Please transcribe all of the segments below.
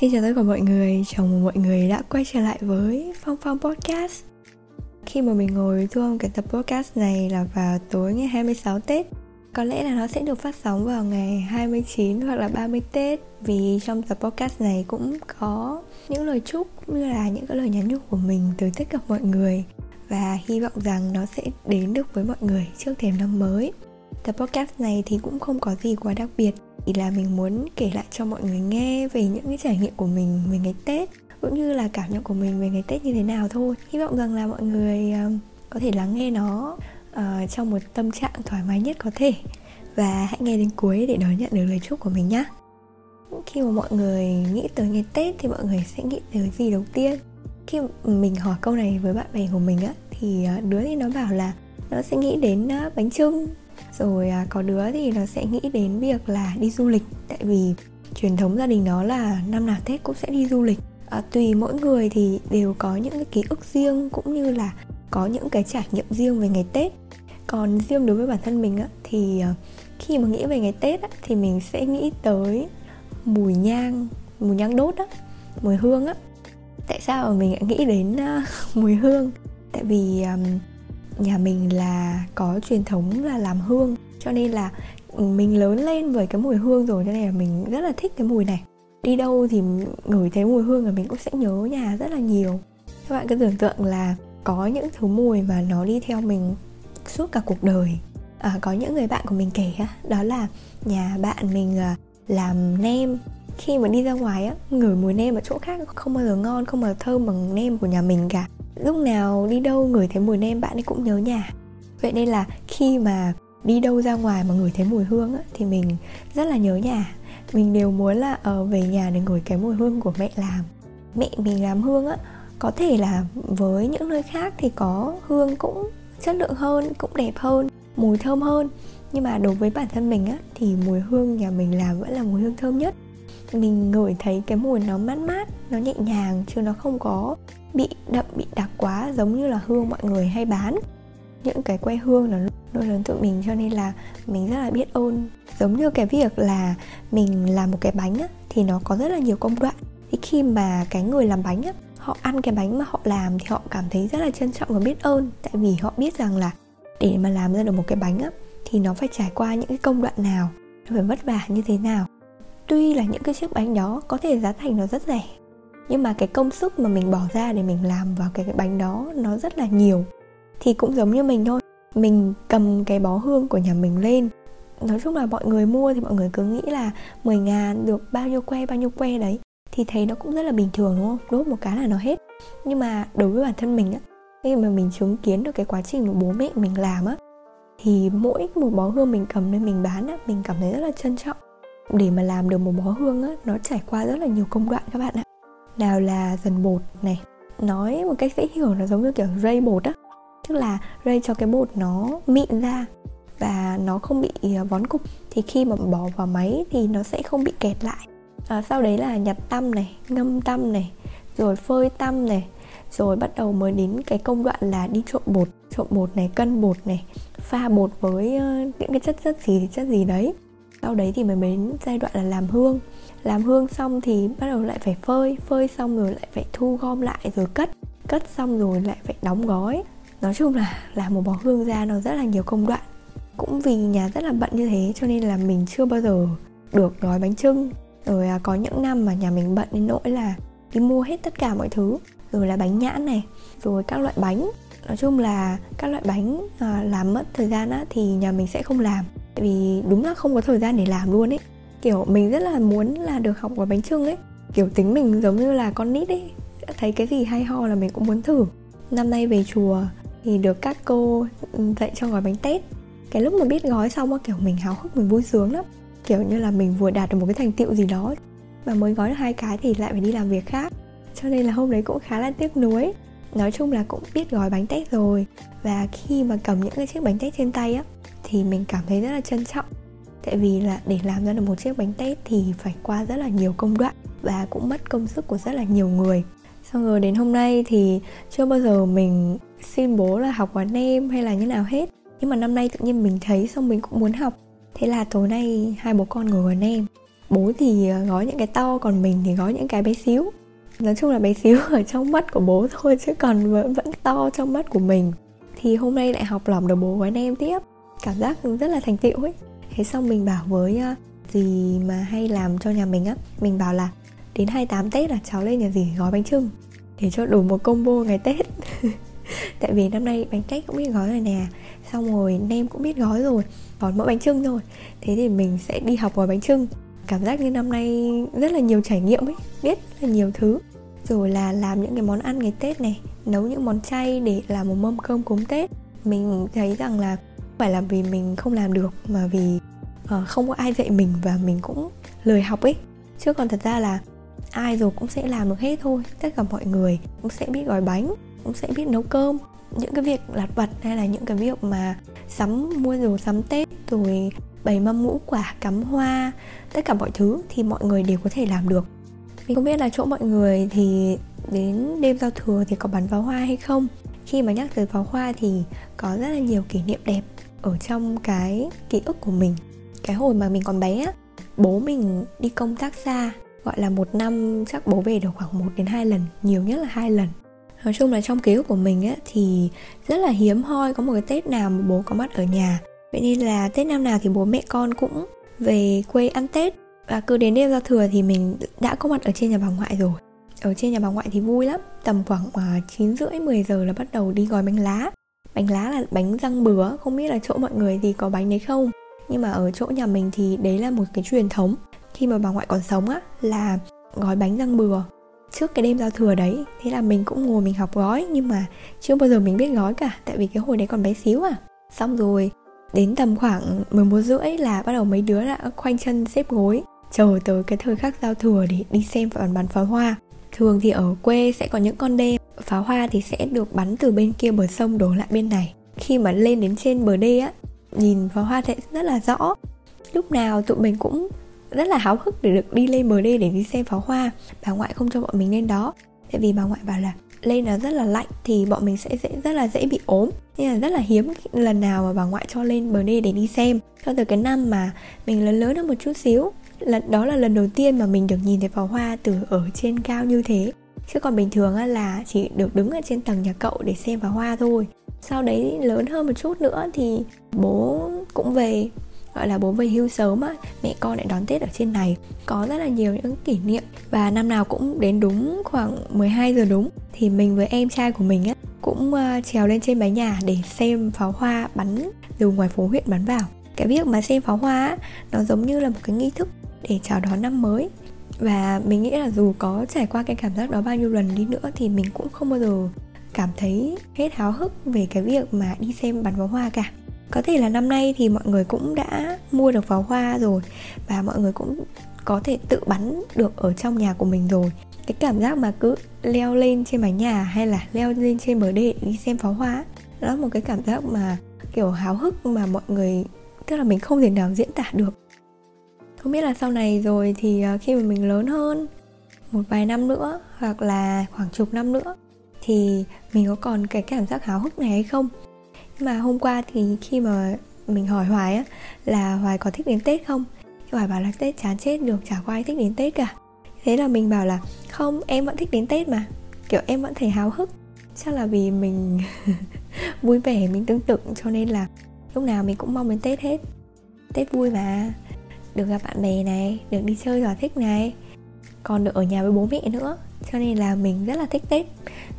Xin chào tất cả mọi người, chào mừng mọi người đã quay trở lại với Phong Phong Podcast. Khi mà mình ngồi thu âm cái tập podcast này là vào tối ngày 26 Tết. Có lẽ là nó sẽ được phát sóng vào ngày 29 hoặc là 30 Tết Vì trong tập podcast này cũng có những lời chúc như là những cái lời nhắn nhủ của mình tới tất cả mọi người. Và hy vọng rằng nó sẽ đến được với mọi người trước thềm năm mới. Tập podcast này thì cũng không có gì quá đặc biệt thì là mình muốn kể lại cho mọi người nghe về những cái trải nghiệm của mình về ngày Tết cũng như là cảm nhận của mình về ngày Tết như thế nào thôi. Hy vọng rằng là mọi người ờ, có thể lắng nghe nó uh, trong một tâm trạng thoải mái nhất có thể. Và hãy nghe đến cuối để đón nhận được lời chúc của mình nhé khi mà mọi người nghĩ tới ngày Tết thì mọi người sẽ nghĩ tới gì đầu tiên? Khi mình hỏi câu này với bạn bè của mình á thì ờ, đứa thì nó bảo là nó sẽ nghĩ đến bánh trưng rồi à, có đứa thì nó sẽ nghĩ đến việc là đi du lịch. Tại vì truyền thống gia đình nó là năm nào tết cũng sẽ đi du lịch. À, tùy mỗi người thì đều có những cái ký ức riêng cũng như là có những cái trải nghiệm riêng về ngày tết. Còn riêng đối với bản thân mình á thì à, khi mà nghĩ về ngày tết á, thì mình sẽ nghĩ tới mùi nhang mùi nhang đốt á mùi hương á. Tại sao mà mình lại nghĩ đến uh, mùi hương? Tại vì um, nhà mình là có truyền thống là làm hương. Cho nên là ừ, mình lớn lên với cái mùi hương rồi cho nên là mình rất là thích cái mùi này. Đi đâu thì ngửi thấy mùi hương là mình cũng sẽ nhớ nhà rất là nhiều. Các bạn cứ tưởng tượng là có những thứ mùi mà nó đi theo mình suốt cả cuộc đời. À, có những người bạn của mình kể đó là nhà bạn mình à, làm nem. Khi mà đi ra ngoài á ngửi mùi nem ở chỗ khác không bao giờ ngon không bao giờ thơm bằng nem của nhà mình cả lúc nào đi đâu ngửi thấy mùi nem bạn ấy cũng nhớ nhà. Vậy nên là khi mà đi đâu ra ngoài mà ngửi thấy mùi hương á, thì mình rất là nhớ nhà. Mình đều muốn là ở về nhà để ngửi cái mùi hương của mẹ làm. Mẹ mình làm hương á có thể là với những nơi khác thì có hương cũng chất lượng hơn cũng đẹp hơn mùi thơm hơn. Nhưng mà đối với bản thân mình á thì mùi hương nhà mình làm vẫn là mùi hương thơm nhất. Mình ngửi thấy cái mùi nó mát mát nó nhẹ nhàng chứ nó không có bị đậm bị đặc quá giống như là hương mọi người hay bán. Những cái que hương nó nuôi lớn tụi mình cho nên là mình rất là biết ơn giống như cái việc là mình làm một cái bánh á, thì nó có rất là nhiều công đoạn. Thì khi mà cái người làm bánh á, họ ăn cái bánh mà họ làm thì họ cảm thấy rất là trân trọng và biết ơn. Tại vì họ biết rằng là để mà làm ra được một cái bánh á, thì nó phải trải qua những cái công đoạn nào nó phải vất vả như thế nào. Tuy là những cái chiếc bánh đó có thể giá thành nó rất rẻ nhưng mà cái công sức mà mình bỏ ra để mình làm vào cái, cái bánh đó nó rất là nhiều. Thì cũng giống như mình thôi. Mình cầm cái bó hương của nhà mình lên. Nói chung là mọi người mua thì mọi người cứ nghĩ là 10 ngàn được bao nhiêu que bao nhiêu que đấy. Thì thấy nó cũng rất là bình thường đúng không? Đốt một cái là nó hết. Nhưng mà đối với bản thân mình á khi mà mình chứng kiến được cái quá trình mà bố mẹ mình làm á thì mỗi một bó hương mình cầm lên mình bán á mình cảm thấy rất là trân trọng. Để mà làm được một bó hương á nó trải qua rất là nhiều công đoạn các bạn ạ nào là dần bột này. Nói một cách dễ hiểu nó giống như kiểu rây bột á. Tức là rây cho cái bột nó mịn ra và nó không bị ờ, vón cục. Thì khi mà bỏ vào máy thì nó sẽ không bị kẹt lại. À, sau đấy là nhặt tăm này ngâm tăm này rồi phơi tăm này rồi bắt đầu mới đến cái công đoạn là đi trộn bột. Trộn bột này cân bột này pha bột với ờ, những cái chất chất gì chất gì đấy. Sau đấy thì mới đến giai đoạn là làm hương làm hương xong thì bắt đầu lại phải phơi phơi xong rồi lại phải thu gom lại rồi cất. Cất xong rồi lại phải đóng gói. Nói chung là làm một bó hương ra nó rất là nhiều công đoạn. Cũng vì nhà rất là bận như thế cho nên là mình chưa bao giờ được gói bánh trưng rồi à, có những năm mà nhà mình bận đến nỗi là đi mua hết tất cả mọi thứ. Rồi là bánh nhãn này, rồi các loại bánh. Nói chung là các loại bánh à, làm mất thời gian á thì nhà mình sẽ không làm. Tại vì đúng là không có thời gian để làm luôn ấy kiểu, mình rất là muốn là được học gói bánh trưng ấy. Kiểu, tính mình giống như là con nít ấy. Thấy cái gì hay ho là mình cũng muốn thử. Năm nay về chùa thì được các cô dạy cho gói bánh tét. Cái lúc mà biết gói xong á, kiểu, mình háo hức, mình vui sướng lắm. Kiểu như là mình vừa đạt được một cái thành tựu gì đó mà mới gói được hai cái thì lại phải đi làm việc khác. Cho nên là hôm đấy cũng khá là tiếc nuối. Nói chung là cũng biết gói bánh tét rồi. Và khi mà cầm những cái chiếc bánh tét trên tay á, thì mình cảm thấy rất là trân trọng tại vì là để làm ra được một chiếc bánh tét thì phải qua rất là nhiều công đoạn và cũng mất công sức của rất là nhiều người. Xong rồi đến hôm nay thì chưa bao giờ mình xin bố là học quán nem hay là như nào hết. Nhưng mà năm nay tự nhiên mình thấy xong mình cũng muốn học. Thế là tối nay hai bố con ngồi quán nem bố thì ờ, gói những cái to, còn mình thì gói những cái bé xíu. Nói chung là bé xíu ở trong mắt của bố thôi, chứ còn vẫn vẫn to trong mắt của mình. Thì hôm nay lại học lòng được bố quán nem tiếp. Cảm giác rất là thành tựu ấy thế xong mình bảo với gì mà hay làm cho nhà mình á, mình bảo là đến 28 Tết là cháu lên nhà gì gói bánh trưng để cho đủ một combo ngày Tết. Tại vì năm nay bánh tét cũng biết gói rồi nè, xong rồi nem cũng biết gói rồi còn mỗi bánh trưng thôi. Thế thì mình sẽ đi học gói bánh trưng cảm giác như năm nay rất là nhiều trải nghiệm ấy, biết là nhiều thứ. Rồi là làm những cái món ăn ngày tết này, nấu những món chay để làm một mâm cơm cúng tết. Mình thấy rằng là phải là vì mình không làm được mà vì uh, không có ai dạy mình và mình cũng lười học ấy. Chứ còn thật ra là ai rồi cũng sẽ làm được hết thôi. Tất cả mọi người cũng sẽ biết gói bánh cũng sẽ biết nấu cơm. Những cái việc lặt vặt hay là những cái việc mà sắm mua đồ sắm tết rồi bày mâm ngũ quả cắm hoa tất cả mọi thứ thì mọi người đều có thể làm được. Mình không biết là chỗ mọi người thì đến đêm giao thừa thì có bắn pháo hoa hay không. Khi mà nhắc tới pháo hoa thì có rất là nhiều kỷ niệm đẹp ở trong cái ký ức của mình. Cái hồi mà mình còn bé á, bố mình đi công tác xa, gọi là một năm chắc bố về được khoảng 1 đến 2 lần, nhiều nhất là hai lần. Nói chung là trong ký ức của mình á, thì rất là hiếm hoi có một cái tết nào mà bố có mặt ở nhà. Vậy nên là tết năm nào thì bố mẹ con cũng về quê ăn tết. Và cứ đến đêm giao thừa thì mình đã có mặt ở trên nhà bà ngoại rồi. Ở trên nhà bà ngoại thì vui lắm, tầm khoảng à, chín rưỡi 10 giờ là bắt đầu đi gói bánh lá bánh lá là bánh răng bứa, không biết là chỗ mọi người thì có bánh đấy không. Nhưng mà ở chỗ nhà mình thì đấy là một cái truyền thống. Khi mà bà ngoại còn sống á, là gói bánh răng bừa. Trước cái đêm giao thừa đấy, thế là mình cũng ngồi mình học gói, nhưng mà chưa bao giờ mình biết gói cả, tại vì cái hồi đấy còn bé xíu à. Xong rồi, đến tầm khoảng 11 rưỡi là bắt đầu mấy đứa đã khoanh chân xếp gối, chờ tới cái thời khắc giao thừa để đi xem và bắn pháo hoa. Thường thì ở quê sẽ có những con đê pháo hoa thì sẽ được bắn từ bên kia bờ sông đổ lại bên này. Khi mà lên đến trên bờ đê á, nhìn pháo hoa sẽ rất là rõ. Lúc nào tụi mình cũng rất là háo hức để được đi lên bờ đê để đi xem pháo hoa. Bà ngoại không cho bọn mình lên đó. Tại vì bà ngoại bảo là lên nó rất là lạnh thì bọn mình sẽ dễ, rất là dễ bị ốm. Nên là rất là hiếm lần nào mà bà ngoại cho lên bờ đê để đi xem. Cho từ cái năm mà mình lớn lớn hơn một chút xíu lần đó là lần đầu tiên mà mình được nhìn thấy pháo hoa từ ở trên cao như thế chứ còn bình thường là chỉ được đứng ở trên tầng nhà cậu để xem pháo hoa thôi. Sau đấy lớn hơn một chút nữa thì bố cũng về gọi là bố về hưu sớm á mẹ con lại đón tết ở trên này. Có rất là nhiều những kỷ niệm và năm nào cũng đến đúng khoảng 12 giờ đúng thì mình với em trai của mình á cũng uh, trèo lên trên mái nhà để xem pháo hoa bắn từ ngoài phố huyện bắn vào. Cái việc mà xem pháo hoa á, nó giống như là một cái nghi thức để chào đón năm mới và mình nghĩ là dù có trải qua cái cảm giác đó bao nhiêu lần đi nữa thì mình cũng không bao giờ cảm thấy hết háo hức về cái việc mà đi xem bắn pháo hoa cả. Có thể là năm nay thì mọi người cũng đã mua được pháo hoa rồi và mọi người cũng có thể tự bắn được ở trong nhà của mình rồi. Cái cảm giác mà cứ leo lên trên mái nhà hay là leo lên trên bờ đê đi xem pháo hoa đó là một cái cảm giác mà kiểu háo hức mà mọi người, tức là mình không thể nào diễn tả được không biết là sau này rồi thì ờ, khi mà mình lớn hơn, một vài năm nữa hoặc là khoảng chục năm nữa thì mình có còn cái cảm giác háo hức này hay không? Mà hôm qua thì khi mà mình hỏi hoài á, là hoài có thích đến tết không? Thì hoài bảo là tết chán chết, được chả có ai thích đến tết cả. Thế là mình bảo là, không, em vẫn thích đến tết mà. Kiểu em vẫn thấy háo hức. Chắc là vì mình vui vẻ, mình tương tự, cho nên là lúc nào mình cũng mong đến tết hết. Tết vui mà được gặp bạn bè này, được đi chơi thỏa thích này. Còn được ở nhà với bố mẹ nữa, cho nên là mình rất là thích tết.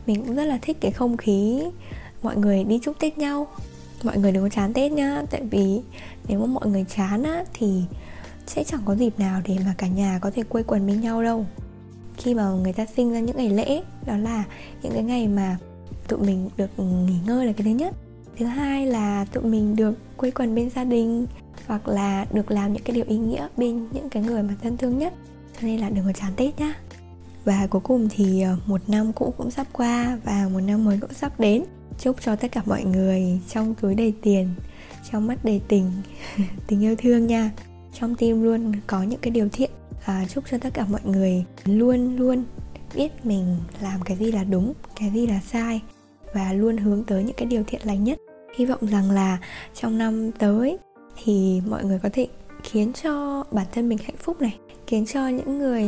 Mình cũng rất là thích cái không khí, mọi người đi chúc tết nhau. Mọi người đừng có chán tết nhá, tại vì nếu mà mọi người chán á, thì sẽ chẳng có dịp nào để mà cả nhà có thể quây quần bên nhau đâu. Khi mà người ta sinh ra những ngày lễ, đó là những cái ngày mà tụi mình được nghỉ ngơi là cái thứ nhất. Thứ hai là tụi mình được quây quần bên gia đình hoặc là được làm những cái điều ý nghĩa bên những cái người mà thân thương nhất. Cho nên là đừng có chán tết nhá. Và cuối cùng thì ờ, một năm cũ cũng sắp qua và một năm mới cũng sắp đến. Chúc cho tất cả mọi người trong túi đầy tiền trong mắt đầy tình tình yêu thương nha. Trong tim luôn có những cái điều thiện. À, chúc cho tất cả mọi người luôn luôn biết mình làm cái gì là đúng cái gì là sai và luôn hướng tới những cái điều thiện lành nhất. Hy vọng rằng là trong năm tới thì mọi người có thể khiến cho bản thân mình hạnh phúc này, khiến cho những người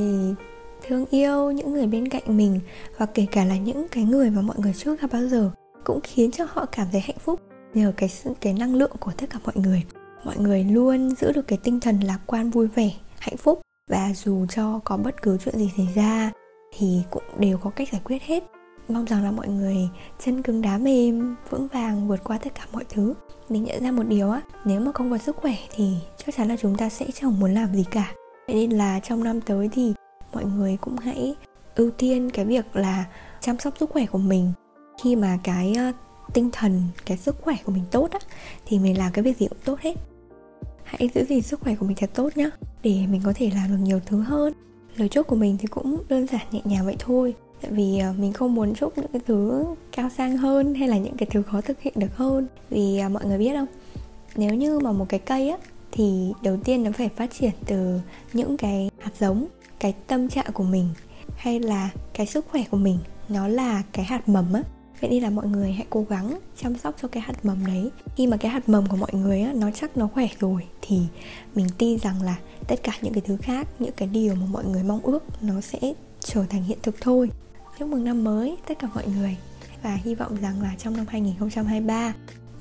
thương yêu, những người bên cạnh mình và kể cả là những cái người mà mọi người chưa gặp bao giờ cũng khiến cho họ cảm thấy hạnh phúc nhờ cái cái năng lượng của tất cả mọi người. Mọi người luôn giữ được cái tinh thần lạc quan, vui vẻ, hạnh phúc và dù cho có bất cứ chuyện gì xảy ra thì cũng đều có cách giải quyết hết mong rằng là mọi người chân cứng đá mềm vững vàng vượt qua tất cả mọi thứ. Mình nhận ra một điều á nếu mà không có sức khỏe thì chắc chắn là chúng ta sẽ chẳng muốn làm gì cả. Vậy nên là trong năm tới thì mọi người cũng hãy ưu tiên cái việc là chăm sóc sức khỏe của mình. Khi mà cái uh, tinh thần cái sức khỏe của mình tốt á thì mình làm cái việc gì cũng tốt hết. Hãy giữ gìn sức khỏe của mình thật tốt nhá để mình có thể làm được nhiều thứ hơn. Lời chúc của mình thì cũng đơn giản nhẹ nhàng vậy thôi tại vì ờ, mình không muốn chúc những cái thứ cao sang hơn hay là những cái thứ khó thực hiện được hơn. Vì ờ, mọi người biết không? Nếu như mà một cái cây á, thì đầu tiên nó phải phát triển từ những cái hạt giống, cái tâm trạng của mình hay là cái sức khỏe của mình. Nó là cái hạt mầm á. Vậy nên là mọi người hãy cố gắng chăm sóc cho cái hạt mầm đấy. Khi mà cái hạt mầm của mọi người á, nó chắc nó khỏe rồi, thì mình tin rằng là tất cả những cái thứ khác, những cái điều mà mọi người mong ước, nó sẽ trở thành hiện thực thôi chúc mừng năm mới, tất cả mọi người. Và hy vọng rằng là trong năm 2023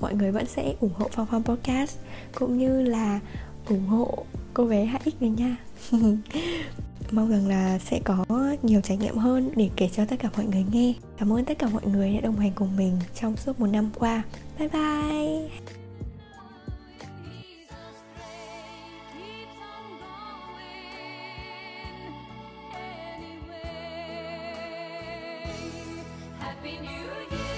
mọi người vẫn sẽ ủng hộ Phong Phong Podcast, cũng như là ủng hộ cô bé HX này nha. Mong rằng là sẽ có nhiều trải nghiệm hơn để kể cho tất cả mọi người nghe. Cảm ơn tất cả mọi người đã đồng hành cùng mình trong suốt một năm qua. Bye bye! Happy New Year